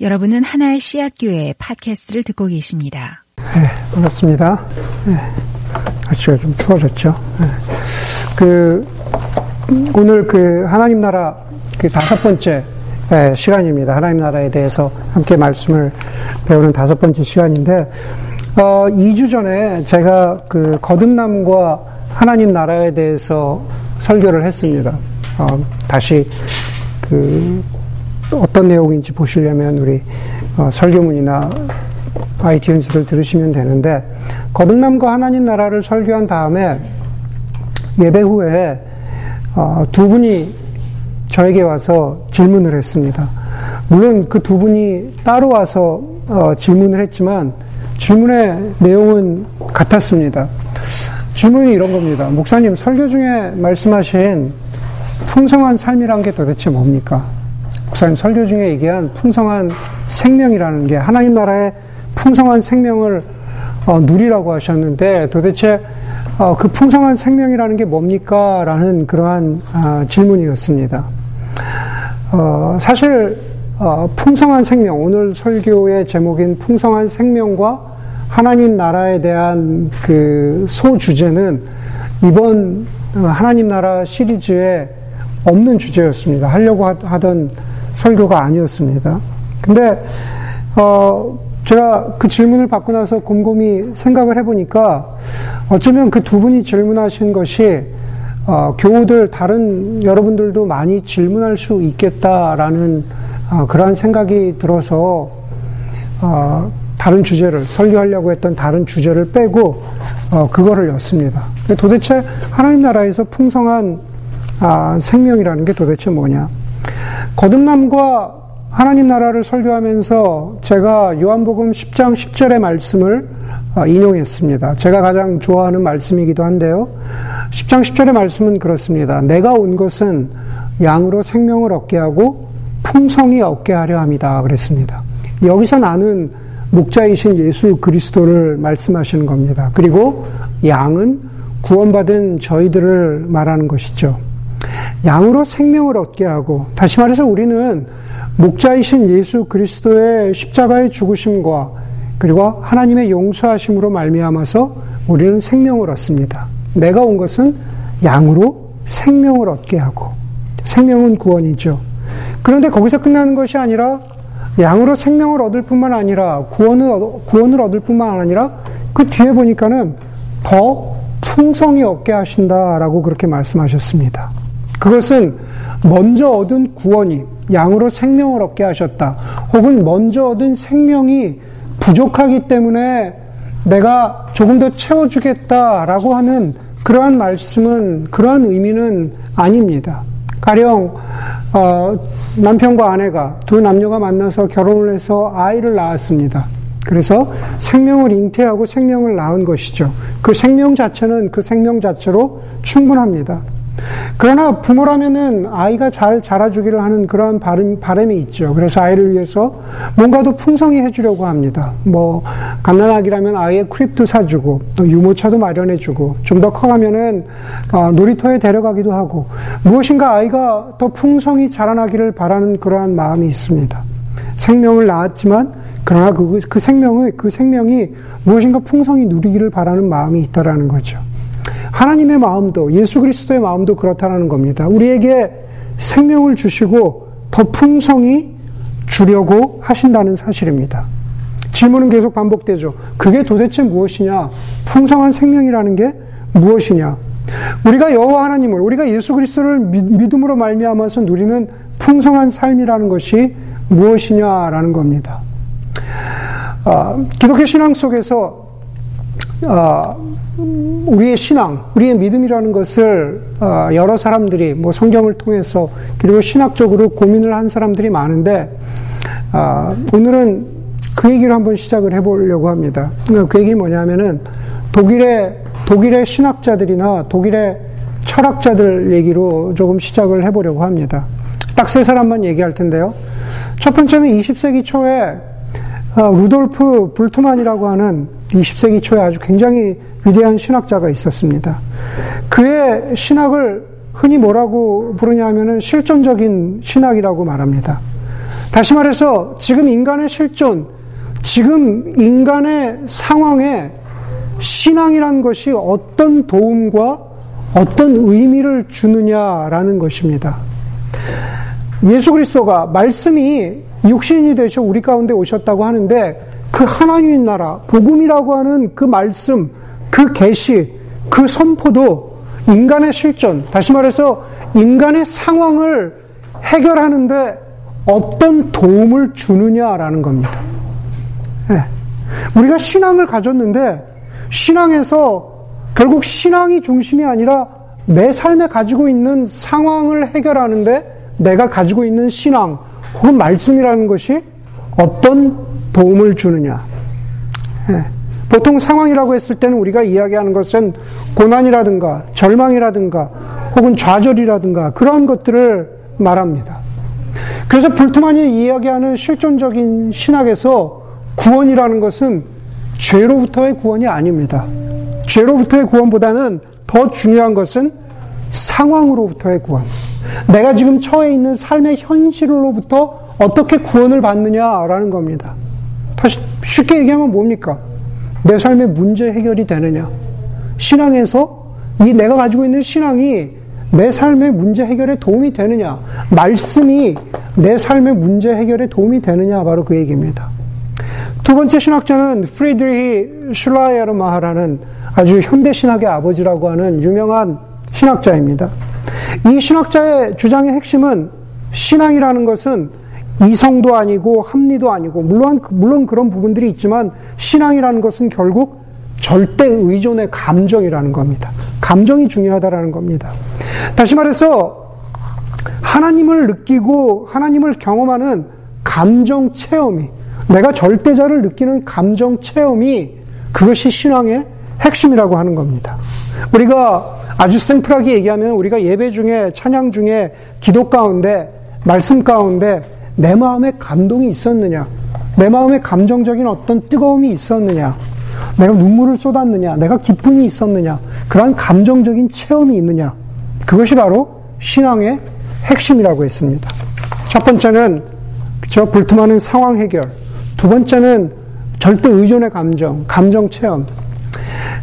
여러분은 하나의 씨앗교회 팟캐스트를 듣고 계십니다. 네, 반갑습니다. 네, 날씨가 좀 추워졌죠. 네. 그, 오늘 그 하나님 나라 그 다섯 번째 네, 시간입니다. 하나님 나라에 대해서 함께 말씀을 배우는 다섯 번째 시간인데, 어, 2주 전에 제가 그 거듭남과 하나님 나라에 대해서 설교를 했습니다. 어, 다시 그 어떤 내용인지 보시려면 우리 어, 설교문이나 아이튠즈를 들으시면 되는데 거듭남과 하나님 나라를 설교한 다음에 예배 후에 어, 두 분이 저에게 와서 질문을 했습니다. 물론 그 두 분이 따로 와서 어, 질문을 했지만 질문의 내용은 같았습니다. 질문이 이런 겁니다. 목사님 설교 중에 말씀하신 풍성한 삶이란 게 도대체 뭡니까? 목사님 설교 중에 얘기한 풍성한 생명이라는 게 하나님 나라의 풍성한 생명을 어, 누리라고 하셨는데 도대체 어, 그 풍성한 생명이라는 게 뭡니까? 라는 그러한 아, 질문이었습니다. 어, 사실 어, 풍성한 생명 오늘 설교의 제목인 풍성한 생명과 하나님 나라에 대한 그 소주제는 이번 하나님 나라 시리즈에 없는 주제였습니다. 하려고 하던 설교가 아니었습니다. 근데 어 제가 그 질문을 받고 나서 곰곰이 생각을 해보니까 어쩌면 그 두 분이 질문하신 것이 어, 교우들 다른 여러분들도 많이 질문할 수 있겠다라는 어, 그러한 생각이 들어서 어, 다른 주제를 설교하려고 했던 다른 주제를 빼고 어, 그거를 였습니다. 도대체 하나님 나라에서 풍성한 아, 생명이라는 게 도대체 뭐냐? 거듭남과 하나님 나라를 설교하면서 제가 요한복음 10장 10절의 말씀을 어, 인용했습니다. 제가 가장 좋아하는 말씀이기도 한데요. 10장 10절의 말씀은 그렇습니다. 내가 온 것은 양으로 생명을 얻게 하고 풍성히 얻게 하려 합니다. 그랬습니다. 여기서 나는 목자이신 예수 그리스도를 말씀하시는 겁니다. 그리고 양은 구원받은 저희들을 말하는 것이죠. 양으로 생명을 얻게 하고 다시 말해서 우리는 목자이신 예수 그리스도의 십자가의 죽으심과 그리고 하나님의 용서하심으로 말미암아서 우리는 생명을 얻습니다. 내가 온 것은 양으로 생명을 얻게 하고 생명은 구원이죠. 그런데 거기서 끝나는 것이 아니라 양으로 생명을 얻을 뿐만 아니라 구원을, 구원을 얻을 뿐만 아니라 그 뒤에 보니까는 더 풍성히 얻게 하신다라고 그렇게 말씀하셨습니다. 그것은 먼저 얻은 구원이 양으로 생명을 얻게 하셨다. 혹은 먼저 얻은 생명이 부족하기 때문에 내가 조금 더 채워주겠다라고 하는 그러한 말씀은, 그러한 의미는 아닙니다. 가령, 어, 남편과 아내가 두 남녀가 만나서 결혼을 해서 아이를 낳았습니다. 그래서 생명을 잉태하고 생명을 낳은 것이죠. 그 생명 자체는 그 생명 자체로 충분합니다. 그러나 부모라면은 아이가 잘 자라주기를 하는 그러한 바람, 바람이 있죠. 그래서 아이를 위해서 뭔가 더 풍성히 해주려고 합니다. 뭐, 갓난아기라면 아이의 크립도 사주고, 또 유모차도 마련해주고, 좀 더 커가면은, 어, 놀이터에 데려가기도 하고, 무엇인가 아이가 더 풍성히 자라나기를 바라는 그러한 마음이 있습니다. 생명을 낳았지만, 그러나 그, 그 생명의, 그 생명이 무엇인가 풍성히 누리기를 바라는 마음이 있다라는 거죠. 하나님의 마음도 예수 그리스도의 마음도 그렇다는 겁니다. 우리에게 생명을 주시고 더 풍성히 주려고 하신다는 사실입니다. 질문은 계속 반복되죠. 그게 도대체 무엇이냐? 풍성한 생명이라는 게 무엇이냐? 우리가 여호와 하나님을 우리가 예수 그리스도를 믿음으로 말미암아서 누리는 풍성한 삶이라는 것이 무엇이냐라는 겁니다. 아, 기독교 신앙 속에서 아, 우리의 신앙, 우리의 믿음이라는 것을 어, 여러 사람들이 뭐 성경을 통해서 그리고 신학적으로 고민을 한 사람들이 많은데 어, 오늘은 그 얘기를 한번 시작을 해보려고 합니다. 그 얘기 뭐냐면은 독일의 독일의 신학자들이나 독일의 철학자들 얘기로 조금 시작을 해보려고 합니다. 딱 세 사람만 얘기할 텐데요. 첫 번째는 20세기 초에 어, 루돌프 불트만이라고 하는 20세기 초에 아주 굉장히 위대한 신학자가 있었습니다. 그의 신학을 흔히 뭐라고 부르냐 하면은 실존적인 신학이라고 말합니다. 다시 말해서 지금 인간의 실존, 지금 인간의 상황에 신앙이란 것이 어떤 도움과 어떤 의미를 주느냐라는 것입니다. 예수 그리스도가 말씀이 육신이 되셔 우리 가운데 오셨다고 하는데 그 하나님 나라 복음이라고 하는 그 말씀, 그 계시, 그 선포도 인간의 실존, 다시 말해서 인간의 상황을 해결하는데 어떤 도움을 주느냐라는 겁니다. 네. 우리가 신앙을 가졌는데 신앙에서 결국 신앙이 중심이 아니라 내 삶에 가지고 있는 상황을 해결하는데 내가 가지고 있는 신앙 혹은 말씀이라는 것이 어떤 도움을 주느냐. 예. 보통 상황이라고 했을 때는 우리가 이야기하는 것은 고난이라든가 절망이라든가 혹은 좌절이라든가 그러한 것들을 말합니다. 그래서 불트만이 이야기하는 실존적인 신학에서 구원이라는 것은 죄로부터의 구원이 아닙니다. 죄로부터의 구원보다는 더 중요한 것은 상황으로부터의 구원. 내가 지금 처해 있는 삶의 현실로부터 어떻게 구원을 받느냐라는 겁니다. 다시 쉽게 얘기하면 뭡니까? 내 삶의 문제 해결이 되느냐? 신앙에서 이 내가 가지고 있는 신앙이 내 삶의 문제 해결에 도움이 되느냐? 말씀이 내 삶의 문제 해결에 도움이 되느냐? 바로 그 얘기입니다. 두 번째 신학자는 프리드리히 슐라이르마하라는 아주 현대 신학의 아버지라고 하는 유명한 신학자입니다. 이 신학자의 주장의 핵심은 신앙이라는 것은 이성도 아니고 합리도 아니고 물론 물론 그런 부분들이 있지만 신앙이라는 것은 결국 절대 의존의 감정이라는 겁니다. 감정이 중요하다라는 겁니다. 다시 말해서 하나님을 느끼고 하나님을 경험하는 감정 체험이 내가 절대자를 느끼는 감정 체험이 그것이 신앙의 핵심이라고 하는 겁니다. 우리가 아주 생플하게 얘기하면 우리가 예배 중에 찬양 중에 기도 가운데 말씀 가운데 내 마음에 감동이 있었느냐? 내 마음에 감정적인 어떤 뜨거움이 있었느냐? 내가 눈물을 쏟았느냐? 내가 기쁨이 있었느냐? 그러한 감정적인 체험이 있느냐? 그것이 바로 신앙의 핵심이라고 했습니다. 첫 번째는 저 불투만한 상황 해결. 두 번째는 절대 의존의 감정, 감정 체험.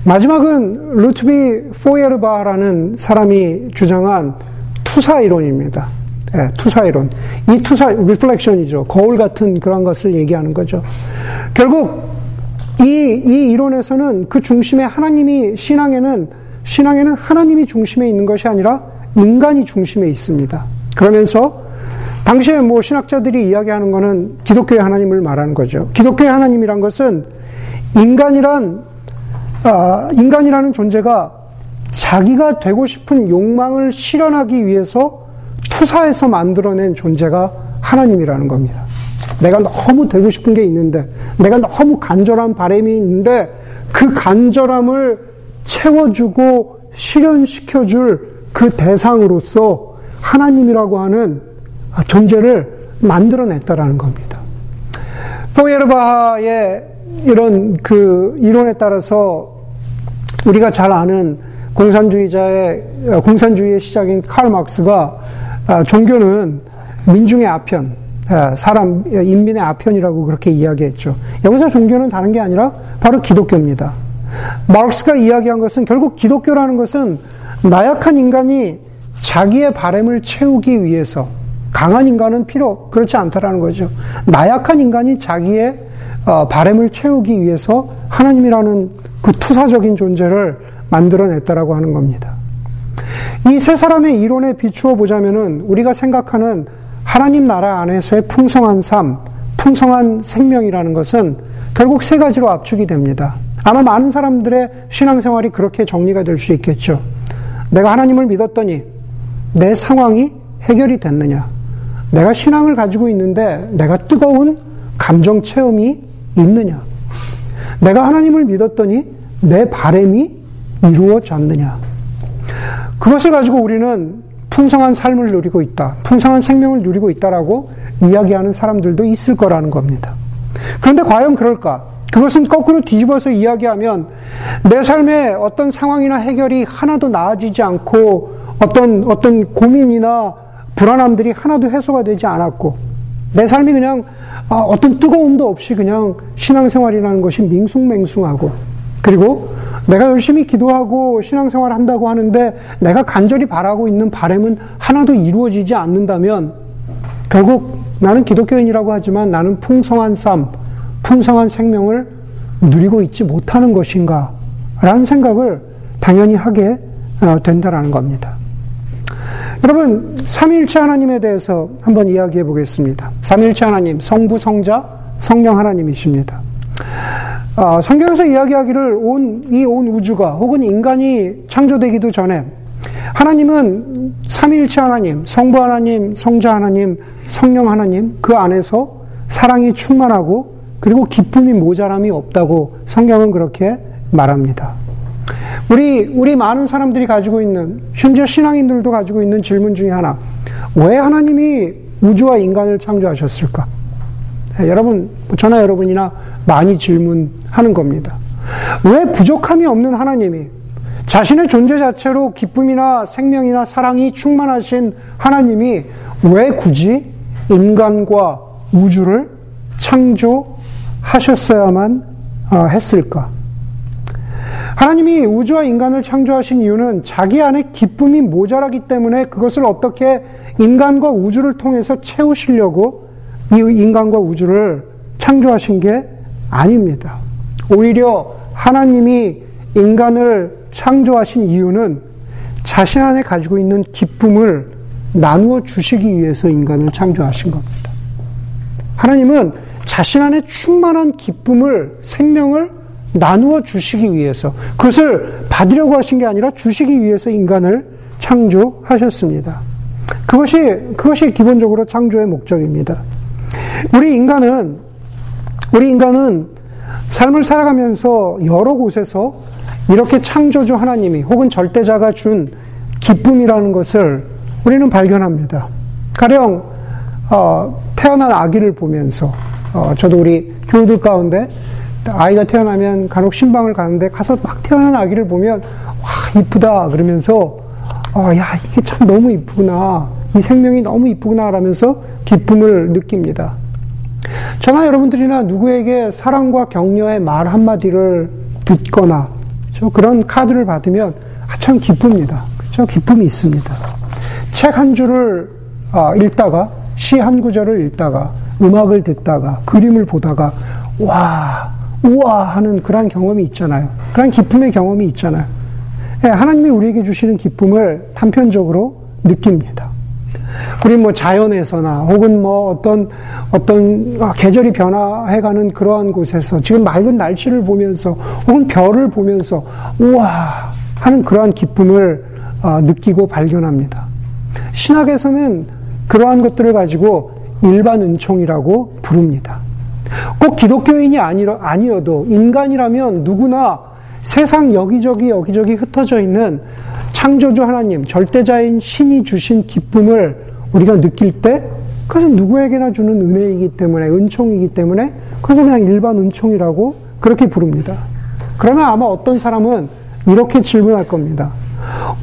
마지막은 루트비 포에르바라는 사람이 주장한 투사 이론입니다. 예, 투사 이론. 이 투사, reflection이죠. 거울 같은 그런 것을 얘기하는 거죠. 결국 이, 이 이론에서는 그 중심에 하나님이 신앙에는 신앙에는 하나님이 중심에 있는 것이 아니라 인간이 중심에 있습니다. 그러면서 당시에 뭐 신학자들이 이야기하는 것은 기독교의 하나님을 말하는 거죠. 기독교의 하나님이란 것은 인간이란 아, 인간이라는 존재가 자기가 되고 싶은 욕망을 실현하기 위해서 투사해서 만들어낸 존재가 하나님이라는 겁니다. 내가 너무 되고 싶은 게 있는데, 내가 너무 간절한 바람이 있는데, 그 간절함을 채워주고 실현시켜줄 그 대상으로서 하나님이라고 하는 존재를 만들어냈다라는 겁니다. 포에르바의 이런 그 이론에 따라서 우리가 잘 아는 공산주의자의 공산주의의 시작인 칼 막스가 아, 종교는 민중의 아편, 아, 사람 인민의 아편이라고 그렇게 이야기했죠. 여기서 종교는 다른 게 아니라 바로 기독교입니다. 마르크스가 이야기한 것은 결국 기독교라는 것은 나약한 인간이 자기의 바램을 채우기 위해서 강한 인간은 필요 그렇지 않다라는 거죠. 나약한 인간이 자기의 어, 바램을 채우기 위해서 하나님이라는 그 투사적인 존재를 만들어냈다라고 하는 겁니다. 이 세 사람의 이론에 비추어 보자면은 우리가 생각하는 하나님 나라 안에서의 풍성한 삶, 풍성한 생명이라는 것은 결국 세 가지로 압축이 됩니다. 아마 많은 사람들의 신앙생활이 그렇게 정리가 될 수 있겠죠. 내가 하나님을 믿었더니 내 상황이 해결이 됐느냐? 내가 신앙을 가지고 있는데 내가 뜨거운 감정 체험이 있느냐? 내가 하나님을 믿었더니 내 바램이 이루어졌느냐? 그것을 가지고 우리는 풍성한 삶을 누리고 있다. 풍성한 생명을 누리고 있다라고 이야기하는 사람들도 있을 거라는 겁니다. 그런데 과연 그럴까? 그것은 거꾸로 뒤집어서 이야기하면 내 삶의 어떤 상황이나 해결이 하나도 나아지지 않고 어떤, 어떤 고민이나 불안함들이 하나도 해소가 되지 않았고 내 삶이 그냥 아, 어떤 뜨거움도 없이 그냥 신앙생활이라는 것이 밍숭맹숭하고 그리고 내가 열심히 기도하고 신앙생활 한다고 하는데 내가 간절히 바라고 있는 바램은 하나도 이루어지지 않는다면 결국 나는 기독교인이라고 하지만 나는 풍성한 삶, 풍성한 생명을 누리고 있지 못하는 것인가 라는 생각을 당연히 하게 어, 된다라는 겁니다. 여러분, 삼일체 하나님에 대해서 한번 이야기해 보겠습니다. 삼일체 하나님, 성부, 성자, 성령 하나님이십니다. 어, 성경에서 이야기하기를 온, 이 온 우주가 혹은 인간이 창조되기도 전에 하나님은 삼일체 하나님, 성부 하나님, 성자 하나님, 성령 하나님, 그 안에서 사랑이 충만하고 그리고 기쁨이 모자람이 없다고 성경은 그렇게 말합니다. 우리, 우리 많은 사람들이 가지고 있는, 심지어 신앙인들도 가지고 있는 질문 중에 하나. 왜 하나님이 우주와 인간을 창조하셨을까? 네, 여러분, 저나 여러분이나 많이 질문하는 겁니다. 왜 부족함이 없는 하나님이 자신의 존재 자체로 기쁨이나 생명이나 사랑이 충만하신 하나님이 왜 굳이 인간과 우주를 창조하셨어야만 어, 했을까? 하나님이 우주와 인간을 창조하신 이유는 자기 안에 기쁨이 모자라기 때문에 그것을 어떻게 인간과 우주를 통해서 채우시려고 이 인간과 우주를 창조하신 게 아닙니다. 오히려 하나님이 인간을 창조하신 이유는 자신 안에 가지고 있는 기쁨을 나누어 주시기 위해서 인간을 창조하신 겁니다. 하나님은 자신 안에 충만한 기쁨을, 생명을 나누어 주시기 위해서 그것을 받으려고 하신 게 아니라 주시기 위해서 인간을 창조하셨습니다. 그것이 그것이 기본적으로 창조의 목적입니다. 우리 인간은 우리 인간은 삶을 살아가면서 여러 곳에서 이렇게 창조주 하나님이 혹은 절대자가 준 기쁨이라는 것을 우리는 발견합니다. 가령 어, 태어난 아기를 보면서 어, 저도 우리 교우들 가운데 아이가 태어나면 간혹 신방을 가는데 가서 막 태어난 아기를 보면 와 이쁘다 그러면서 아, 야 이게 참 너무 이쁘구나 이 생명이 너무 이쁘구나 라면서 기쁨을 느낍니다. 저나 여러분들이나 누구에게 사랑과 격려의 말 한마디를 듣거나 그렇죠? 그런 카드를 받으면 아, 참 기쁩니다. 그렇죠? 기쁨이 있습니다. 책 한 줄을 아, 읽다가 시 한 구절을 읽다가 음악을 듣다가 그림을 보다가 와 우와 하는 그런 경험이 있잖아요. 그런 기쁨의 경험이 있잖아요. 네, 하나님이 우리에게 주시는 기쁨을 단편적으로 느낍니다. 우리 뭐 자연에서나 혹은 뭐 어떤 어떤 계절이 변화해가는 그러한 곳에서 지금 맑은 날씨를 보면서 혹은 별을 보면서 우와 하는 그러한 기쁨을 어, 느끼고 발견합니다. 신학에서는 그러한 것들을 가지고 일반 은총이라고 부릅니다. 꼭 기독교인이 아니어도 인간이라면 누구나 세상 여기저기 여기저기 흩어져 있는 창조주 하나님, 절대자인 신이 주신 기쁨을 우리가 느낄 때 그것은 누구에게나 주는 은혜이기 때문에 은총이기 때문에 그것을 그냥 일반 은총이라고 그렇게 부릅니다. 그러나 아마 어떤 사람은 이렇게 질문할 겁니다.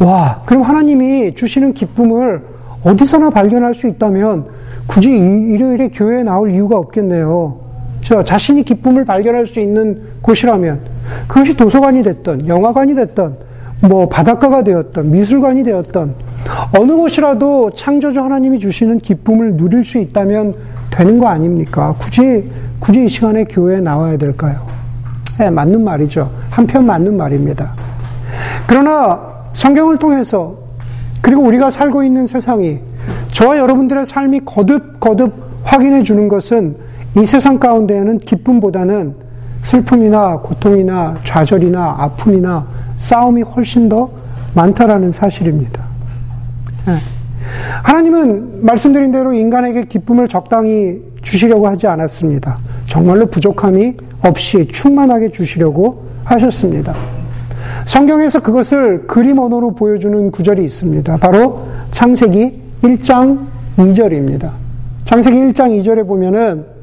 와, 그럼 하나님이 주시는 기쁨을 어디서나 발견할 수 있다면 굳이 일요일에 교회에 나올 이유가 없겠네요. 저 자신이 기쁨을 발견할 수 있는 곳이라면 그것이 도서관이 됐던 영화관이 됐던 뭐 바닷가가 되었던 미술관이 되었던 어느 곳이라도 창조주 하나님이 주시는 기쁨을 누릴 수 있다면 되는 거 아닙니까? 굳이 굳이 이 시간에 교회에 나와야 될까요? 네, 맞는 말이죠. 한편 맞는 말입니다. 그러나 성경을 통해서 그리고 우리가 살고 있는 세상이 저와 여러분들의 삶이 거듭 거듭 확인해 주는 것은 이 세상 가운데에는 기쁨보다는 슬픔이나 고통이나 좌절이나 아픔이나 싸움이 훨씬 더 많다라는 사실입니다. 예. 하나님은 말씀드린 대로 인간에게 기쁨을 적당히 주시려고 하지 않았습니다. 정말로 부족함이 없이 충만하게 주시려고 하셨습니다. 성경에서 그것을 그림 언어로 보여주는 구절이 있습니다. 바로 창세기 1장 2절입니다. 창세기 1장 2절에 보면은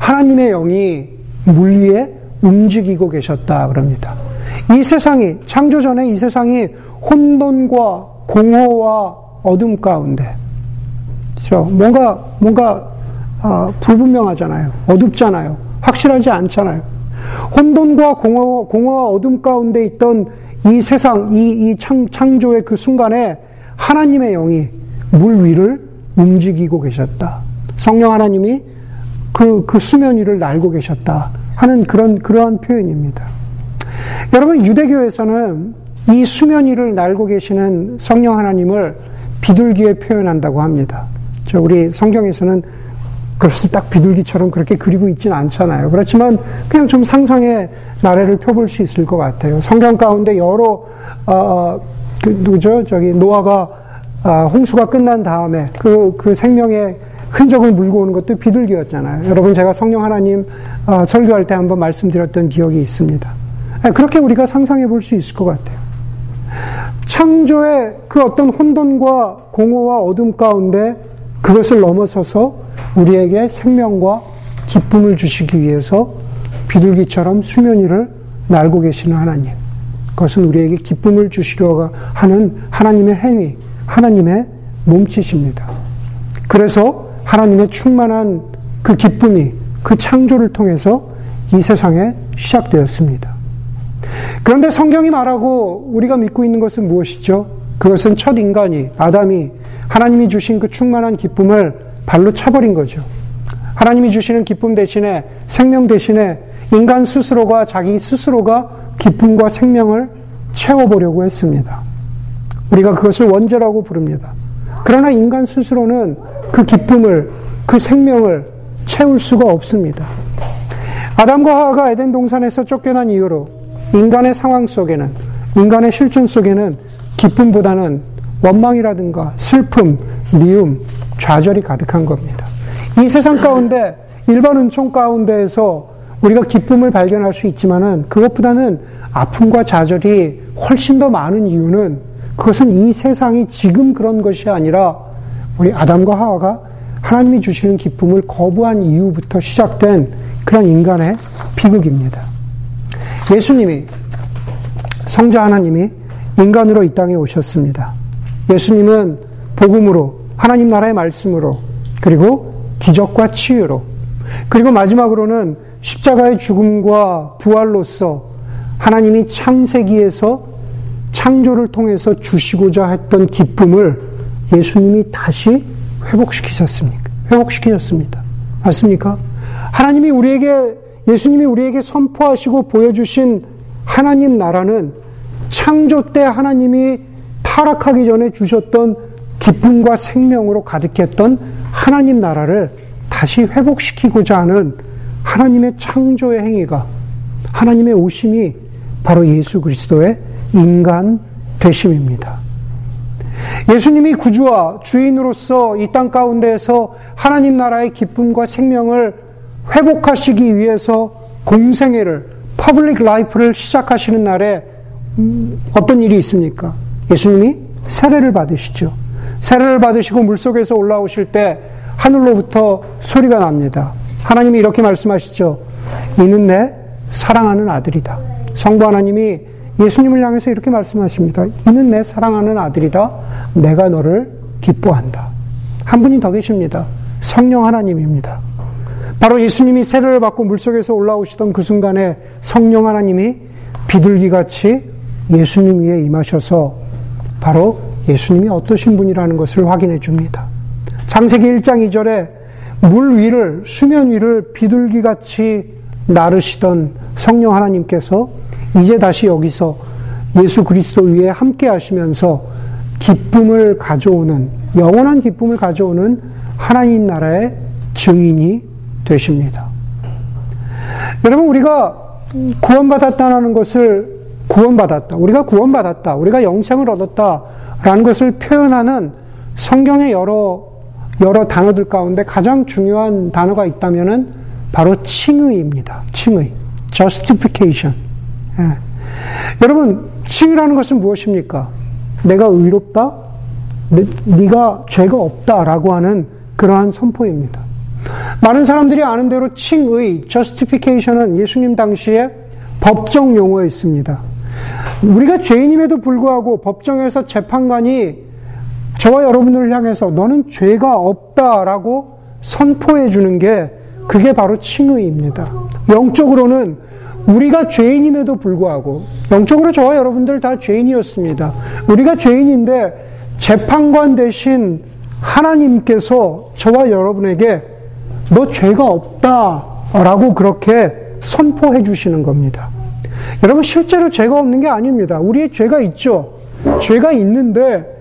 하나님의 영이 물 위에 움직이고 계셨다 그럽니다. 이 세상이 창조 전에 이 세상이 혼돈과 공허와 어둠 가운데 그렇죠? 뭔가 뭔가 어, 불분명하잖아요. 어둡잖아요. 확실하지 않잖아요. 혼돈과 공허, 공허와 어둠 가운데 있던 이 세상, 이, 이 창, 창조의 그 순간에 하나님의 영이 물 위를 움직이고 계셨다. 성령 하나님이 그, 그 수면 위를 날고 계셨다. 하는 그런, 그러한 표현입니다. 여러분, 유대교에서는 이 수면 위를 날고 계시는 성령 하나님을 비둘기에 표현한다고 합니다. 저 우리 성경에서는 그것을 딱 비둘기처럼 그렇게 그리고 있지는 않잖아요. 그렇지만 그냥 좀 상상의 나래를 펴볼 수 있을 것 같아요. 성경 가운데 여러 어, 그 누구죠? 저기 노아가 아, 홍수가 끝난 다음에 그, 그 생명의 흔적을 물고 오는 것도 비둘기였잖아요. 여러분 제가 성령 하나님 어, 설교할 때 한번 말씀드렸던 기억이 있습니다. 네, 그렇게 우리가 상상해 볼 수 있을 것 같아요. 창조의 그 어떤 혼돈과 공허와 어둠 가운데 그것을 넘어서서 우리에게 생명과 기쁨을 주시기 위해서 비둘기처럼 수면 위를 날고 계시는 하나님. 그것은 우리에게 기쁨을 주시려고 하는 하나님의 행위, 하나님의 몸짓입니다. 그래서 하나님의 충만한 그 기쁨이 그 창조를 통해서 이 세상에 시작되었습니다. 그런데 성경이 말하고 우리가 믿고 있는 것은 무엇이죠? 그것은 첫 인간이, 아담이 하나님이 주신 그 충만한 기쁨을 발로 차버린 거죠. 하나님이 주시는 기쁨 대신에 생명 대신에 인간 스스로가 자기 스스로가 기쁨과 생명을 채워보려고 했습니다. 우리가 그것을 원죄라고 부릅니다. 그러나 인간 스스로는 그 기쁨을, 그 생명을 채울 수가 없습니다. 아담과 하와가 에덴 동산에서 쫓겨난 이후로 인간의 상황 속에는, 인간의 실존 속에는 기쁨보다는 원망이라든가 슬픔, 미움, 좌절이 가득한 겁니다. 이 세상 가운데 일반 은총 가운데에서 우리가 기쁨을 발견할 수 있지만은 그것보다는 아픔과 좌절이 훨씬 더 많은 이유는 그것은 이 세상이 지금 그런 것이 아니라 우리 아담과 하와가 하나님이 주시는 기쁨을 거부한 이후부터 시작된 그런 인간의 비극입니다. 예수님이 성자 하나님이 인간으로 이 땅에 오셨습니다. 예수님은 복음으로 하나님 나라의 말씀으로 그리고 기적과 치유로 그리고 마지막으로는 십자가의 죽음과 부활로서 하나님이 창세기에서 창조를 통해서 주시고자 했던 기쁨을 예수님이 다시 회복시키셨습니까? 회복시키셨습니다. 맞습니까? 하나님이 우리에게, 예수님이 우리에게 선포하시고 보여주신 하나님 나라는 창조 때 하나님이 타락하기 전에 주셨던 기쁨과 생명으로 가득했던 하나님 나라를 다시 회복시키고자 하는 하나님의 창조의 행위가 하나님의 오심이 바로 예수 그리스도의 인간 되심입니다. 예수님이 구주와 주인으로서 이 땅 가운데에서 하나님 나라의 기쁨과 생명을 회복하시기 위해서 공생애를 public life를 시작하시는 날에 어떤 일이 있습니까? 예수님이 세례를 받으시죠. 세례를 받으시고 물속에서 올라오실 때 하늘로부터 소리가 납니다. 하나님이 이렇게 말씀하시죠. 이는 내 사랑하는 아들이다. 성부 하나님이 예수님을 향해서 이렇게 말씀하십니다. 이는 내 사랑하는 아들이다. 내가 너를 기뻐한다. 한 분이 더 계십니다. 성령 하나님입니다. 바로 예수님이 세례를 받고 물속에서 올라오시던 그 순간에 성령 하나님이 비둘기 같이 예수님 위에 임하셔서 바로 예수님이 어떠신 분이라는 것을 확인해 줍니다. 창세기 1장 2절에 물 위를, 수면 위를 비둘기 같이 나르시던 성령 하나님께서 이제 다시 여기서 예수 그리스도 위에 함께 하시면서 기쁨을 가져오는, 영원한 기쁨을 가져오는 하나님 나라의 증인이 되십니다. 여러분, 우리가 구원받았다는 것을 구원받았다. 우리가 구원받았다. 우리가 영생을 얻었다. 라는 것을 표현하는 성경의 여러, 여러 단어들 가운데 가장 중요한 단어가 있다면은 바로 칭의입니다. 칭의. justification. 예. 여러분, 칭의라는 것은 무엇입니까? 내가 의롭다? 네, 네가 죄가 없다라고 하는 그러한 선포입니다. 많은 사람들이 아는 대로 칭의, justification은 예수님 당시에 법정 용어였습니다. 우리가 죄인임에도 불구하고 법정에서 재판관이 저와 여러분을 향해서 너는 죄가 없다라고 선포해 주는 게 그게 바로 칭의입니다. 영적으로는 우리가 죄인임에도 불구하고 영적으로 저와 여러분들 다 죄인이었습니다. 우리가 죄인인데 재판관 대신 하나님께서 저와 여러분에게 너 죄가 없다라고 그렇게 선포해 주시는 겁니다. 여러분 실제로 죄가 없는 게 아닙니다. 우리의 죄가 있죠. 죄가 있는데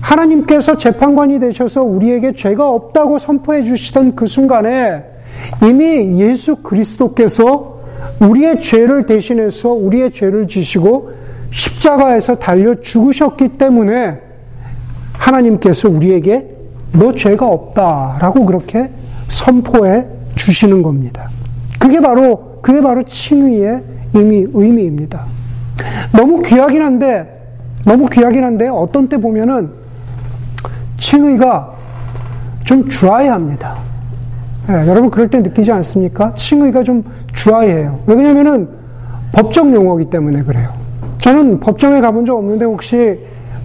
하나님께서 재판관이 되셔서 우리에게 죄가 없다고 선포해 주시던 그 순간에 이미 예수 그리스도께서 우리의 죄를 대신해서 우리의 죄를 지시고 십자가에서 달려 죽으셨기 때문에 하나님께서 우리에게 너 죄가 없다라고 그렇게 선포해 주시는 겁니다. 그게 바로 그게 바로 칭의의 의미 의미입니다. 너무 귀하긴 한데 너무 귀하긴 한데 어떤 때 보면은 칭의가 좀 드라이합니다. 네, 여러분 그럴 때 느끼지 않습니까? 칭의가 좀 드라이해요. 왜냐면은 법적 용어기 때문에 그래요. 저는 법정에 가본 적 없는데 혹시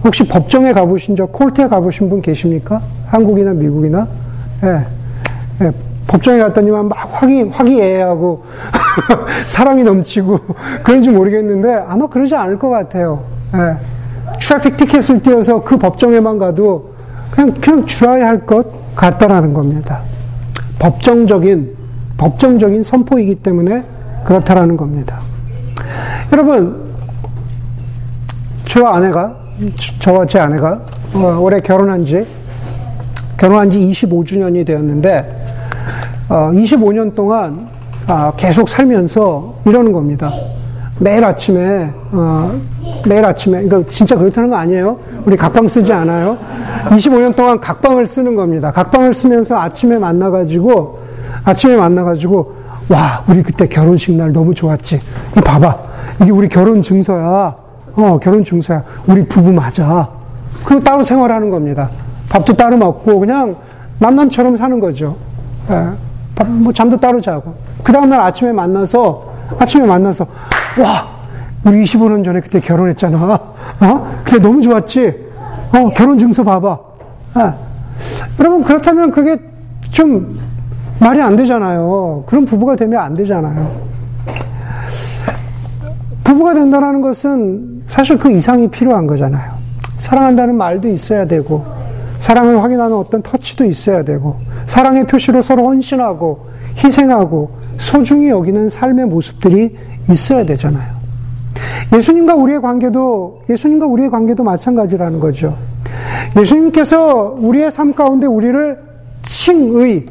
혹시 법정에 가보신 적, 콜트에 가보신 분 계십니까? 한국이나 미국이나? 예. 예. 법정에 갔더니만 막 화기, 화기애애하고 사랑이 넘치고 그런지 모르겠는데 아마 그러지 않을 것 같아요. 예. 트래픽 티켓을 띄어서 그 법정에만 가도 그냥, 그냥 줄아야 할것 같다라는 겁니다. 법정적인, 법정적인 선포이기 때문에 그렇다라는 겁니다. 여러분, 저와 아내가, 저와 제 아내가 어, 올해 결혼한 지, 결혼한 지 25주년이 되었는데, 어, 25년 동안 아, 계속 살면서 이러는 겁니다. 매일 아침에 어, 매일 아침에 이거 진짜 그렇다는 거 아니에요? 우리 각방 쓰지 않아요? 25년 동안 각방을 쓰는 겁니다. 각방을 쓰면서 아침에 만나가지고 아침에 만나가지고 와 우리 그때 결혼식 날 너무 좋았지. 이 봐봐 이게 우리 결혼 증서야. 어 결혼 증서야. 우리 부부 맞아. 그리고 따로 생활하는 겁니다. 밥도 따로 먹고 그냥 만남처럼 사는 거죠. 예. 뭐 잠도 따로 자고. 그 다음날 아침에 만나서, 아침에 만나서, 와, 우리 25년 전에 그때 결혼했잖아. 어? 그때 너무 좋았지? 어, 결혼 증서 봐봐. 아. 여러분, 그렇다면 그게 좀 말이 안 되잖아요. 그런 부부가 되면 안 되잖아요. 부부가 된다는 것은 사실 그 이상이 필요한 거잖아요. 사랑한다는 말도 있어야 되고, 사랑을 확인하는 어떤 터치도 있어야 되고, 사랑의 표시로 서로 헌신하고 희생하고 소중히 여기는 삶의 모습들이 있어야 되잖아요. 예수님과 우리의 관계도 예수님과 우리의 관계도 마찬가지라는 거죠. 예수님께서 우리의 삶 가운데 우리를 칭의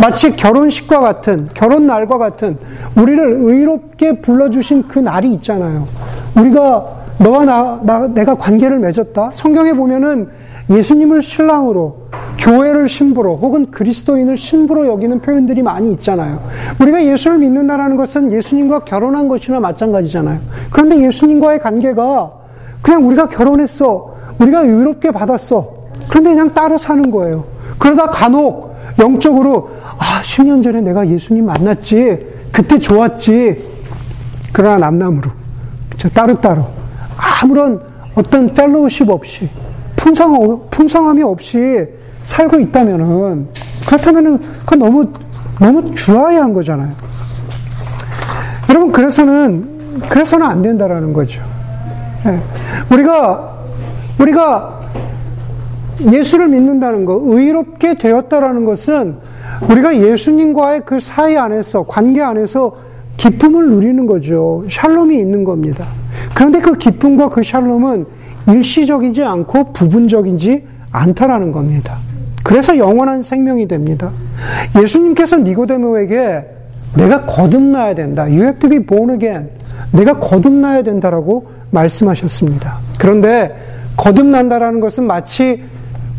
마치 결혼식과 같은 결혼 날과 같은 우리를 의롭게 불러주신 그 날이 있잖아요. 우리가 너와 나, 나 내가 관계를 맺었다. 성경에 보면은 예수님을 신랑으로, 교회를 신부로, 혹은 그리스도인을 신부로 여기는 표현들이 많이 있잖아요. 우리가 예수를 믿는다는 것은 예수님과 결혼한 것이나 마찬가지잖아요. 그런데 예수님과의 관계가 그냥 우리가 결혼했어. 우리가 의롭게 받았어. 그런데 그냥 따로 사는 거예요. 그러다 간혹 영적으로, 아, 10년 전에 내가 예수님 만났지. 그때 좋았지. 그러나 남남으로. 따로따로. 아무런 어떤 펠로우십 없이 풍성, 풍성함이 없이 살고 있다면은, 그렇다면은, 그 너무, 너무 주아야한 거잖아요. 여러분, 그래서는, 그래서는 안 된다라는 거죠. 네. 우리가, 우리가 예수를 믿는다는 것, 의롭게 되었다라는 것은 우리가 예수님과의 그 사이 안에서, 관계 안에서 기쁨을 누리는 거죠. 샬롬이 있는 겁니다. 그런데 그 기쁨과 그 샬롬은 일시적이지 않고 부분적이지 않다라는 겁니다. 그래서 영원한 생명이 됩니다. 예수님께서 니고데모에게 내가 거듭나야 된다. You have to be born again. 내가 거듭나야 된다라고 말씀하셨습니다. 그런데 거듭난다라는 것은 마치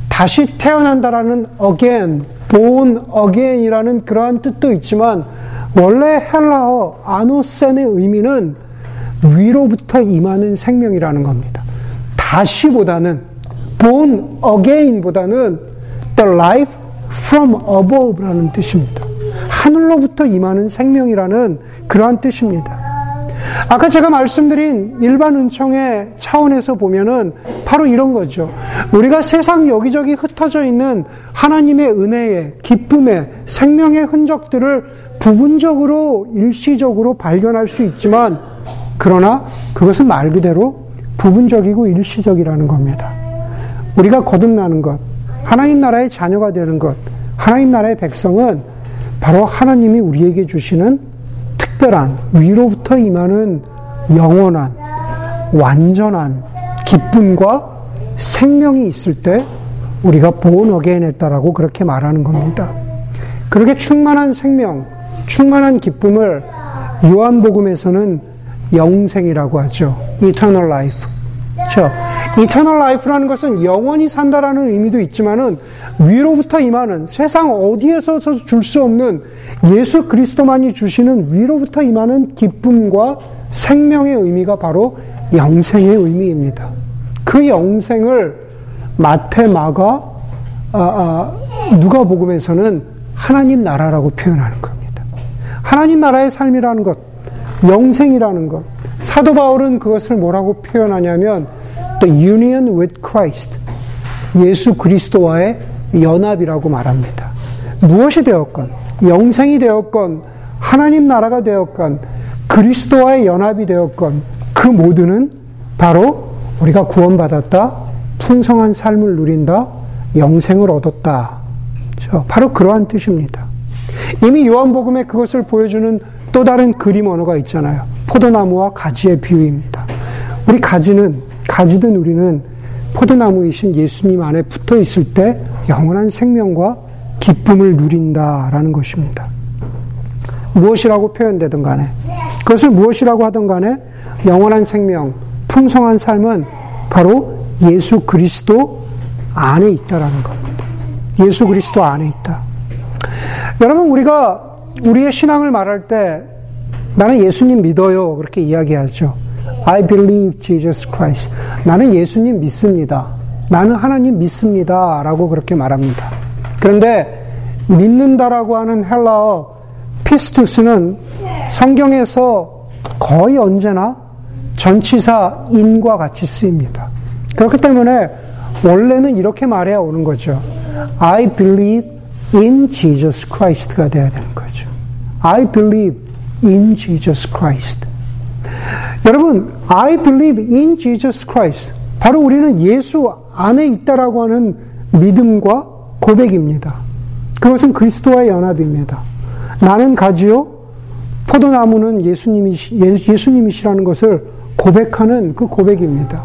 다시 태어난다라는 again, born again이라는 그러한 뜻도 있지만 원래 헬라어 아노센의 의미는 위로부터 임하는 생명이라는 겁니다. 다시보다는 born again보다는 the life from above라는 뜻입니다. 하늘로부터 임하는 생명이라는 그러한 뜻입니다. 아까 제가 말씀드린 일반 은총의 차원에서 보면은 바로 이런 거죠. 우리가 세상 여기저기 흩어져 있는 하나님의 은혜의, 기쁨의, 생명의 흔적들을 부분적으로, 일시적으로 발견할 수 있지만, 그러나 그것은 말 그대로 부분적이고 일시적이라는 겁니다. 우리가 거듭나는 것, 하나님 나라의 자녀가 되는 것, 하나님 나라의 백성은 바로 하나님이 우리에게 주시는 특별한 위로부터 임하는 영원한 완전한 기쁨과 생명이 있을 때 우리가 born again 했다라고 그렇게 말하는 겁니다. 그렇게 충만한 생명, 충만한 기쁨을 요한복음에서는 영생이라고 하죠. eternal life. 그렇죠? Eternal life라는 것은 영원히 산다라는 의미도 있지만은 위로부터 임하는 세상 어디에서도 줄수 없는 예수 그리스도만이 주시는 위로부터 임하는 기쁨과 생명의 의미가 바로 영생의 의미입니다. 그 영생을 마태, 마가, 아, 아, 누가복음에서는 하나님 나라라고 표현하는 겁니다. 하나님 나라의 삶이라는 것, 영생이라는 것. 사도 바울은 그것을 뭐라고 표현하냐면 the union with Christ. 예수 그리스도와의 연합이라고 말합니다. 무엇이 되었건, 영생이 되었건, 하나님 나라가 되었건, 그리스도와의 연합이 되었건, 그 모두는 바로 우리가 구원받았다, 풍성한 삶을 누린다, 영생을 얻었다. 바로 그러한 뜻입니다. 이미 요한복음에 그것을 보여주는 또 다른 그림 언어가 있잖아요. 포도나무와 가지의 비유입니다. 우리 가지는, 가지든 우리는 포도나무이신 예수님 안에 붙어 있을 때 영원한 생명과 기쁨을 누린다라는 것입니다. 무엇이라고 표현되든 간에, 그것을 무엇이라고 하든 간에 영원한 생명, 풍성한 삶은 바로 예수 그리스도 안에 있다라는 겁니다. 예수 그리스도 안에 있다. 여러분, 우리가 우리의 신앙을 말할 때 나는 예수님 믿어요. 그렇게 이야기하죠. I believe Jesus Christ. 나는 예수님 믿습니다. 나는 하나님 믿습니다. 라고 그렇게 말합니다. 그런데 믿는다라고 하는 헬라어 피스투스는 성경에서 거의 언제나 전치사 인과 같이 쓰입니다. 그렇기 때문에 원래는 이렇게 말해야 오는 거죠. I believe in Jesus Christ가 돼야 되는 거죠. I believe in Jesus Christ. 여러분, I believe in Jesus Christ. 바로 우리는 예수 안에 있다라고 하는 믿음과 고백입니다. 그것은 그리스도와의 연합입니다. 나는 가지요, 포도나무는 예수님이, 예수님이시라는 것을 고백하는 그 고백입니다.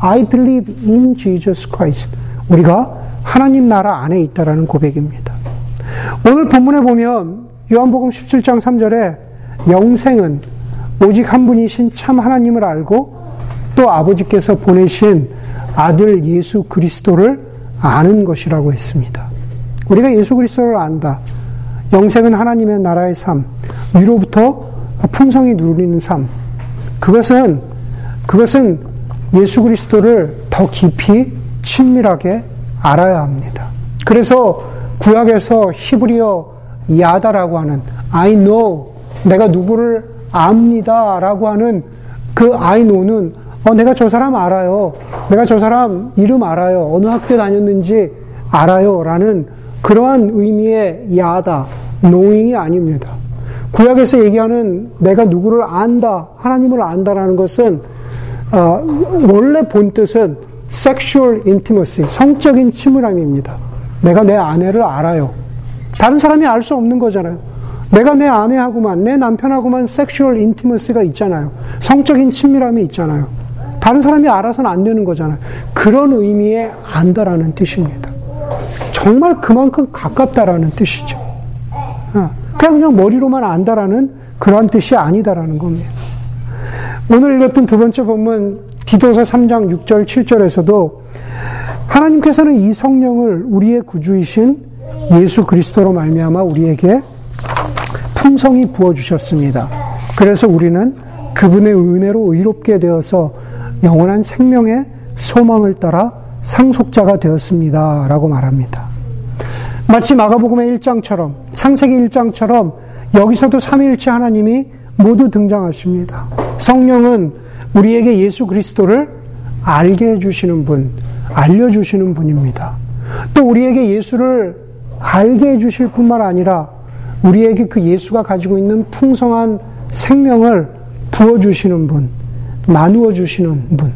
I believe in Jesus Christ. 우리가 하나님 나라 안에 있다라는 고백입니다. 오늘 본문에 보면 요한복음 17장 3절에 영생은 오직 한 분이신 참 하나님을 알고 또 아버지께서 보내신 아들 예수 그리스도를 아는 것이라고 했습니다. 우리가 예수 그리스도를 안다. 영생은 하나님의 나라의 삶, 위로부터 풍성히 누리는 삶. 그것은 그것은 예수 그리스도를 더 깊이 친밀하게 알아야 합니다. 그래서 구약에서 히브리어 야다라고 하는 I know 내가 누구를 압니다 라고 하는 그 I know는 어, 내가 저 사람 알아요. 내가 저 사람 이름 알아요. 어느 학교 다녔는지 알아요. 라는 그러한 의미의 야다, knowing이 아닙니다. 구약에서 얘기하는 내가 누구를 안다, 하나님을 안다라는 것은 어, 원래 본 뜻은 sexual intimacy, 성적인 친밀함입니다. 내가 내 아내를 알아요. 다른 사람이 알 수 없는 거잖아요. 내가 내 아내하고만, 내 남편하고만 sexual intimacy가 있잖아요. 성적인 친밀함이 있잖아요. 다른 사람이 알아서는 안 되는 거잖아요. 그런 의미의 안다라는 뜻입니다. 정말 그만큼 가깝다라는 뜻이죠. 어, 그냥 그냥 머리로만 안다라는 그러한 뜻이 아니다라는 겁니다. 오늘 읽었던 두 번째 본문 디도서 3장 6절 7절에서도 하나님께서는 이 성령을 우리의 구주이신 예수 그리스도로 말미암아 우리에게 풍성히 부어 주셨습니다. 그래서 우리는 그분의 은혜로 의롭게 되어서 영원한 생명의 소망을 따라 상속자가 되었습니다 라고 말합니다. 마치 마가복음의 1장처럼 창세기 1장처럼 여기서도 삼위일체 하나님이 모두 등장하십니다. 성령은 우리에게 예수 그리스도를 알게 해주시는 분, 알려주시는 분입니다. 또 우리에게 예수를 알게 해주실 뿐만 아니라 우리에게 그 예수가 가지고 있는 풍성한 생명을 부어주시는 분, 나누어 주시는 분,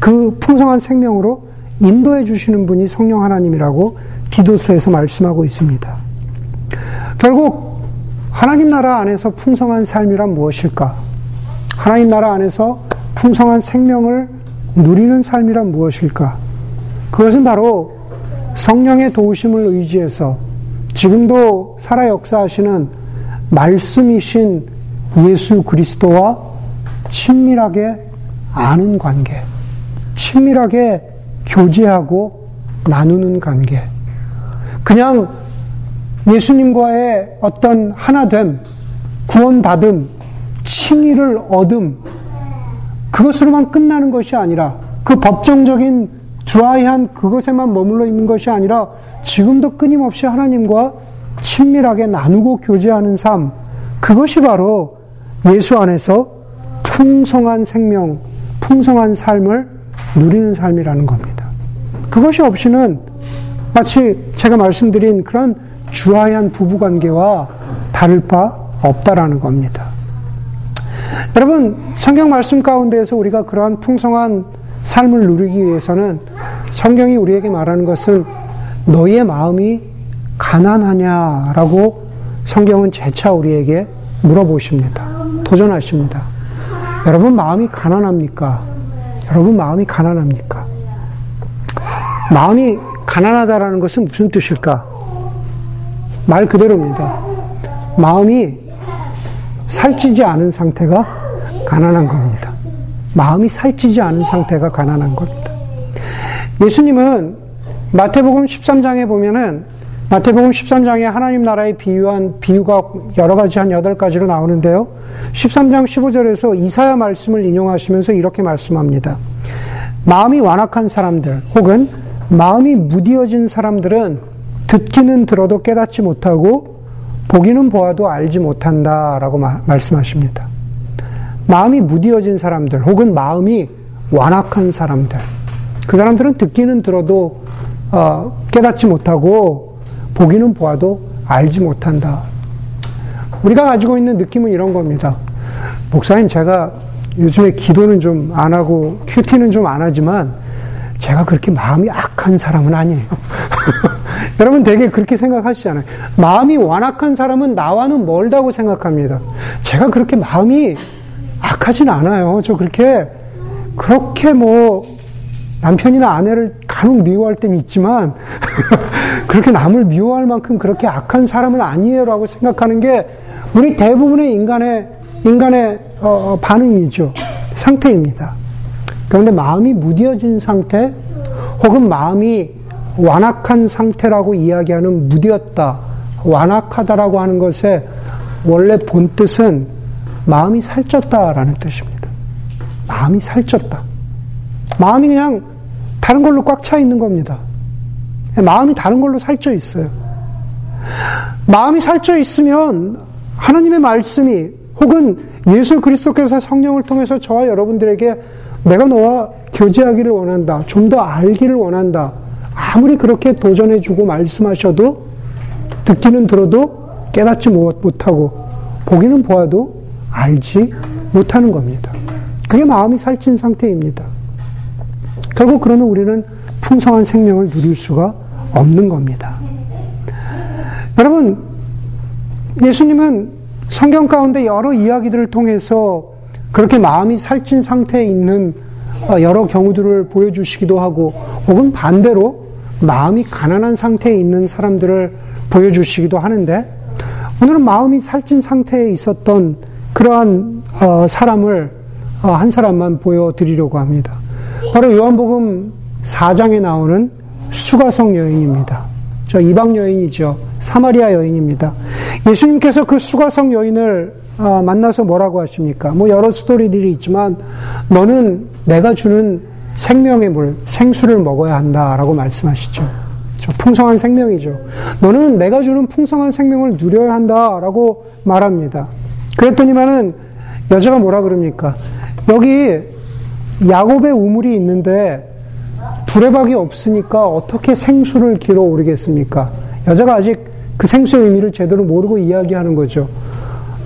그 풍성한 생명으로 인도해 주시는 분이 성령 하나님이라고 디도서에서 말씀하고 있습니다. 결국 하나님 나라 안에서 풍성한 삶이란 무엇일까? 하나님 나라 안에서 풍성한 생명을 누리는 삶이란 무엇일까? 그것은 바로 성령의 도우심을 의지해서 지금도 살아 역사하시는 말씀이신 예수 그리스도와 친밀하게 아는 관계, 친밀하게 교제하고 나누는 관계. 그냥 예수님과의 어떤 하나됨, 구원받음, 칭의를 얻음, 그것으로만 끝나는 것이 아니라 그 법정적인 드라이한 그것에만 머물러 있는 것이 아니라 지금도 끊임없이 하나님과 친밀하게 나누고 교제하는 삶, 그것이 바로 예수 안에서 풍성한 생명, 풍성한 삶을 누리는 삶이라는 겁니다. 그것이 없이는 마치 제가 말씀드린 그런 주하얀 부부 관계와 다를 바 없다라는 겁니다. 여러분, 성경 말씀 가운데에서 우리가 그러한 풍성한 삶을 누리기 위해서는 성경이 우리에게 말하는 것은 너희의 마음이 가난하냐라고 성경은 재차 우리에게 물어보십니다. 도전하십니다. 여러분 마음이 가난합니까? 여러분 마음이 가난합니까? 마음이 가난하다라는 것은 무슨 뜻일까? 말 그대로입니다. 마음이 살찌지 않은 상태가 가난한 겁니다. 마음이 살찌지 않은 상태가 가난한 겁니다. 예수님은 마태복음 13장에 보면은 마태복음 13장에 하나님 나라의 비유한 비유가 여러 가지 한 여덟 가지로 나오는데요. 13장 15절에서 이사야 말씀을 인용하시면서 이렇게 말씀합니다. 마음이 완악한 사람들 혹은 마음이 무디어진 사람들은 듣기는 들어도 깨닫지 못하고 보기는 보아도 알지 못한다라고 마, 말씀하십니다. 마음이 무디어진 사람들 혹은 마음이 완악한 사람들 그 사람들은 듣기는 들어도 어, 깨닫지 못하고 보기는 보아도 알지 못한다. 우리가 가지고 있는 느낌은 이런 겁니다. 목사님, 제가 요즘에 기도는 좀 안 하고 큐티는 좀 안 하지만 제가 그렇게 마음이 악한 사람은 아니에요. 여러분 되게 그렇게 생각하시잖아요. 마음이 완악한 사람은 나와는 멀다고 생각합니다. 제가 그렇게 마음이 악하진 않아요. 저 그렇게 그렇게 뭐 남편이나 아내를 간혹 미워할 때는 있지만 그렇게 남을 미워할 만큼 그렇게 악한 사람은 아니에요라고 생각하는 게 우리 대부분의 인간의 인간의 어, 어, 반응이죠 상태입니다. 그런데 마음이 무뎌진 상태 혹은 마음이 완악한 상태라고 이야기하는 무디었다, 완악하다라고 하는 것의 원래 본 뜻은 마음이 살쪘다라는 뜻입니다. 마음이 살쪘다. 마음이 그냥 다른 걸로 꽉 차 있는 겁니다. 마음이 다른 걸로 살쪄 있어요. 마음이 살쪄 있으면 하나님의 말씀이 혹은 예수 그리스도께서 성령을 통해서 저와 여러분들에게 내가 너와 교제하기를 원한다. 좀 더 알기를 원한다. 아무리 그렇게 도전해주고 말씀하셔도 듣기는 들어도 깨닫지 못하고 보기는 보아도 알지 못하는 겁니다. 그게 마음이 살찐 상태입니다. 결국 그러면 우리는 풍성한 생명을 누릴 수가 없는 겁니다. 여러분, 예수님은 성경 가운데 여러 이야기들을 통해서 그렇게 마음이 살찐 상태에 있는 어, 여러 경우들을 보여주시기도 하고, 혹은 반대로 마음이 가난한 상태에 있는 사람들을 보여주시기도 하는데, 오늘은 마음이 살찐 상태에 있었던 그러한 어, 사람을 어, 한 사람만 보여드리려고 합니다. 바로 요한복음 4장에 나오는 수가성 여인입니다. 저 이방 여인이죠. 사마리아 여인입니다. 예수님께서 그 수가성 여인을 어, 만나서 뭐라고 하십니까? 뭐 여러 스토리들이 있지만 너는 내가 주는 생명의 물, 생수를 먹어야 한다라고 말씀하시죠. 풍성한 생명이죠. 너는 내가 주는 풍성한 생명을 누려야 한다라고 말합니다. 그랬더니만은 여자가 뭐라 그럽니까? 여기 야곱의 우물이 있는데 두레박이 없으니까 어떻게 생수를 길어 오르겠습니까? 여자가 아직 그 생수의 의미를 제대로 모르고 이야기하는 거죠.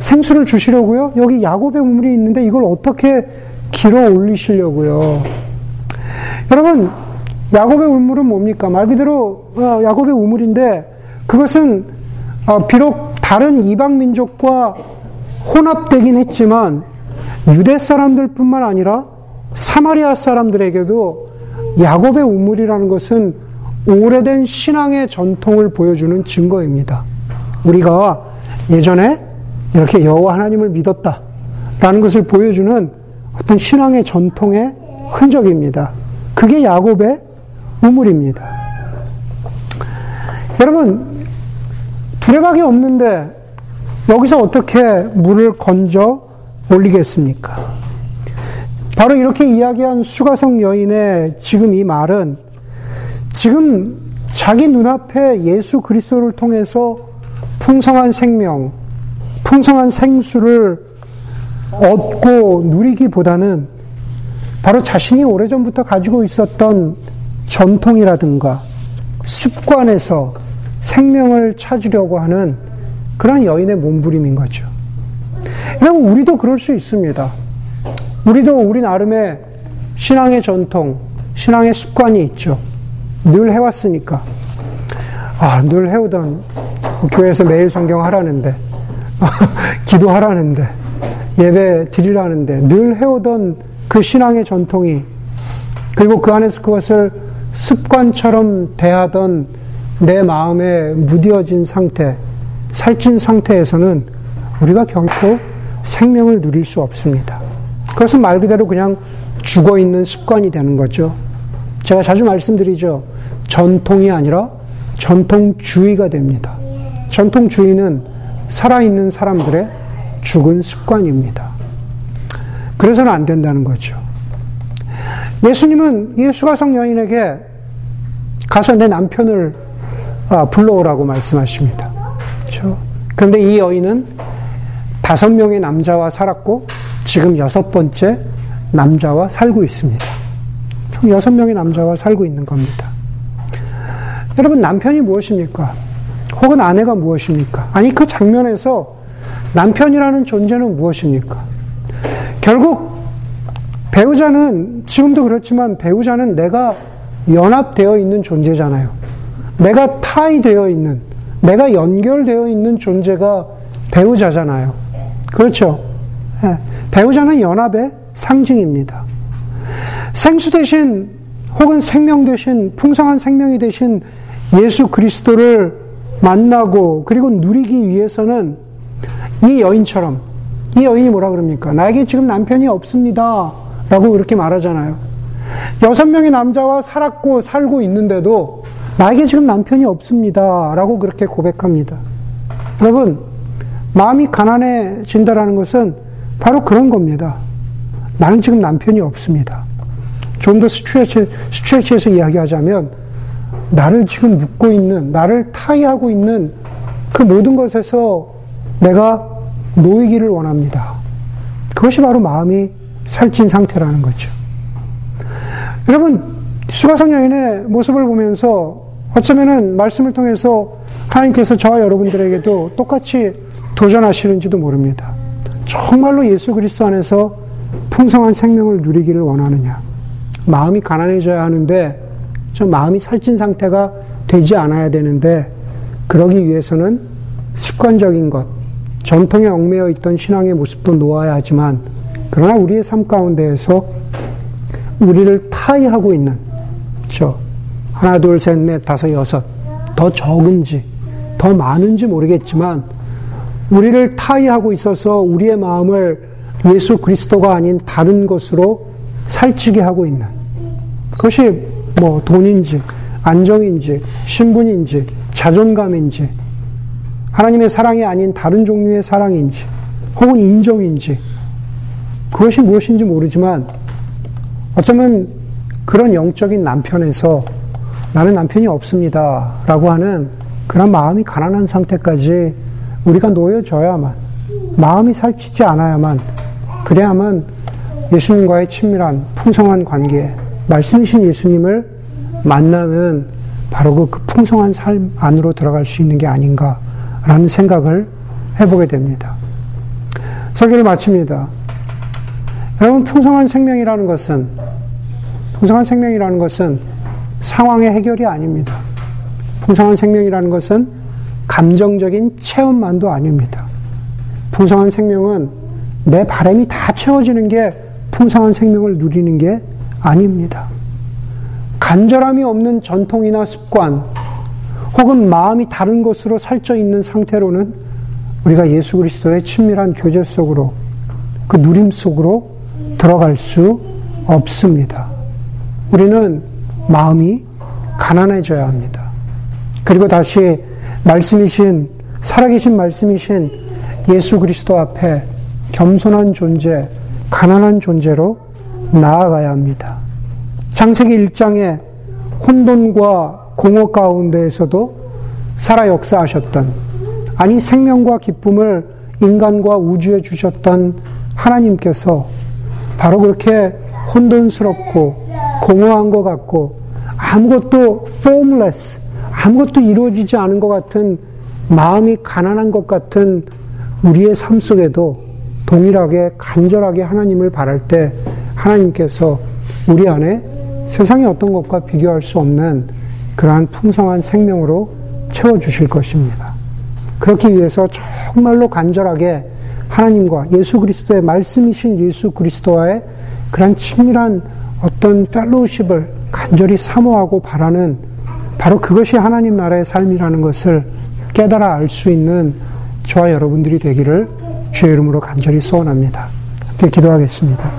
생수를 주시려고요? 여기 야곱의 우물이 있는데 이걸 어떻게 길어 올리시려고요? 여러분, 야곱의 우물은 뭡니까? 말 그대로 어, 야곱의 우물인데 그것은 어, 비록 다른 이방 민족과 혼합되긴 했지만 유대 사람들뿐만 아니라 사마리아 사람들에게도 야곱의 우물이라는 것은 오래된 신앙의 전통을 보여주는 증거입니다. 우리가 예전에 이렇게 여호와 하나님을 믿었다라는 것을 보여주는 어떤 신앙의 전통의 흔적입니다. 그게 야곱의 우물입니다. 여러분 두레박이 없는데 여기서 어떻게 물을 건져 올리겠습니까? 바로 이렇게 이야기한 수가성 여인의 지금 이 말은 지금 자기 눈앞에 예수 그리스도를 통해서 풍성한 생명, 풍성한 생수를 얻고 누리기보다는 바로 자신이 오래전부터 가지고 있었던 전통이라든가 습관에서 생명을 찾으려고 하는 그런 여인의 몸부림인 거죠. 여러분, 우리도 그럴 수 있습니다. 우리도 우리 나름의 신앙의 전통, 신앙의 습관이 있죠. 늘 해왔으니까. 아, 늘 해오던 교회에서 매일 성경 하라는데, 기도하라는데, 예배 드리라는데, 늘 해오던 그 신앙의 전통이, 그리고 그 안에서 그것을 습관처럼 대하던 내 마음에 무뎌진 상태, 살찐 상태에서는 우리가 결코 생명을 누릴 수 없습니다. 그것은 말 그대로 그냥 죽어 있는 습관이 되는 거죠. 제가 자주 말씀드리죠. 전통이 아니라 전통주의가 됩니다. 전통주의는 살아있는 사람들의 죽은 습관입니다. 그래서는 안 된다는 거죠. 예수님은 이 수가성 여인에게 가서 내 남편을 아, 불러오라고 말씀하십니다. 그렇죠? 그런데 이 여인은 다섯 명의 남자와 살았고 지금 여섯 번째 남자와 살고 있습니다. 총 여섯 명의 남자와 살고 있는 겁니다. 여러분 남편이 무엇입니까? 혹은 아내가 무엇입니까? 아니 그 장면에서 남편이라는 존재는 무엇입니까? 결국 배우자는 지금도 그렇지만 배우자는 내가 연합되어 있는 존재잖아요. 내가 타이 되어 있는, 내가 연결되어 있는 존재가 배우자잖아요. 그렇죠? 네. 배우자는 연합의 상징입니다. 생수 대신 혹은 생명 대신 풍성한 생명이 대신 예수 그리스도를 만나고 그리고 누리기 위해서는 이 여인처럼 이 여인이 뭐라 그럽니까? 나에게 지금 남편이 없습니다. 라고 그렇게 말하잖아요. 여섯 명의 남자와 살았고 살고 있는데도 나에게 지금 남편이 없습니다. 라고 그렇게 고백합니다. 여러분, 마음이 가난해진다라는 것은 바로 그런 겁니다. 나는 지금 남편이 없습니다. 좀 더 스트레치, 스트레치해서 이야기하자면, 나를 지금 묶고 있는, 나를 타이하고 있는 그 모든 것에서 내가 놓이기를 원합니다. 그것이 바로 마음이 살찐 상태라는 거죠. 여러분, 수가성 여인의 모습을 보면서 어쩌면은 말씀을 통해서 하나님께서 저와 여러분들에게도 똑같이 도전하시는지도 모릅니다. 정말로 예수 그리스도 안에서 풍성한 생명을 누리기를 원하느냐. 마음이 가난해져야 하는데, 저 마음이 살찐 상태가 되지 않아야 되는데, 그러기 위해서는 습관적인 것, 전통에 얽매여 있던 신앙의 모습도 놓아야 하지만, 그러나 우리의 삶 가운데에서 우리를 타이하고 있는, 저, 하나, 둘, 셋, 넷, 다섯, 여섯, 더 적은지, 더 많은지 모르겠지만, 우리를 타이하고 있어서 우리의 마음을 예수 그리스도가 아닌 다른 것으로 살찌게 하고 있는 그것이 뭐 돈인지 안정인지 신분인지 자존감인지 하나님의 사랑이 아닌 다른 종류의 사랑인지 혹은 인정인지 그것이 무엇인지 모르지만 어쩌면 그런 영적인 남편에서 나는 남편이 없습니다 라고 하는 그런 마음이 가난한 상태까지 우리가 놓여져야만 마음이 살찌지 않아야만 그래야만 예수님과의 친밀한 풍성한 관계, 말씀이신 예수님을 만나는 바로 그, 그 풍성한 삶 안으로 들어갈 수 있는 게 아닌가라는 생각을 해보게 됩니다. 설교를 마칩니다. 여러분, 풍성한 생명이라는 것은, 풍성한 생명이라는 것은 상황의 해결이 아닙니다. 풍성한 생명이라는 것은 감정적인 체험만도 아닙니다. 풍성한 생명은 내 바람이 다 채워지는 게 풍성한 생명을 누리는 게 아닙니다. 간절함이 없는 전통이나 습관, 혹은 마음이 다른 곳으로 살쪄 있는 상태로는 우리가 예수 그리스도의 친밀한 교제 속으로 그 누림 속으로 들어갈 수 없습니다. 우리는 마음이 가난해져야 합니다. 그리고 다시 말씀이신 살아계신 말씀이신 예수 그리스도 앞에 겸손한 존재, 가난한 존재로 나아가야 합니다. 창세기 1장에 혼돈과 공허 가운데에서도 살아 역사하셨던 아니 생명과 기쁨을 인간과 우주에 주셨던 하나님께서 바로 그렇게 혼돈스럽고 공허한 것 같고 아무것도 formless 아무것도 이루어지지 않은 것 같은 마음이 가난한 것 같은 우리의 삶 속에도 동일하게 간절하게 하나님을 바랄 때 하나님께서 우리 안에 세상의 어떤 것과 비교할 수 없는 그러한 풍성한 생명으로 채워주실 것입니다. 그렇기 위해서 정말로 간절하게 하나님과 예수 그리스도의 말씀이신 예수 그리스도와의 그런 친밀한 어떤 펠로우십을 간절히 사모하고 바라는 바로 그것이 하나님 나라의 삶이라는 것을 깨달아 알 수 있는 저와 여러분들이 되기를 주의 이름으로 간절히 소원합니다. 함께 기도하겠습니다.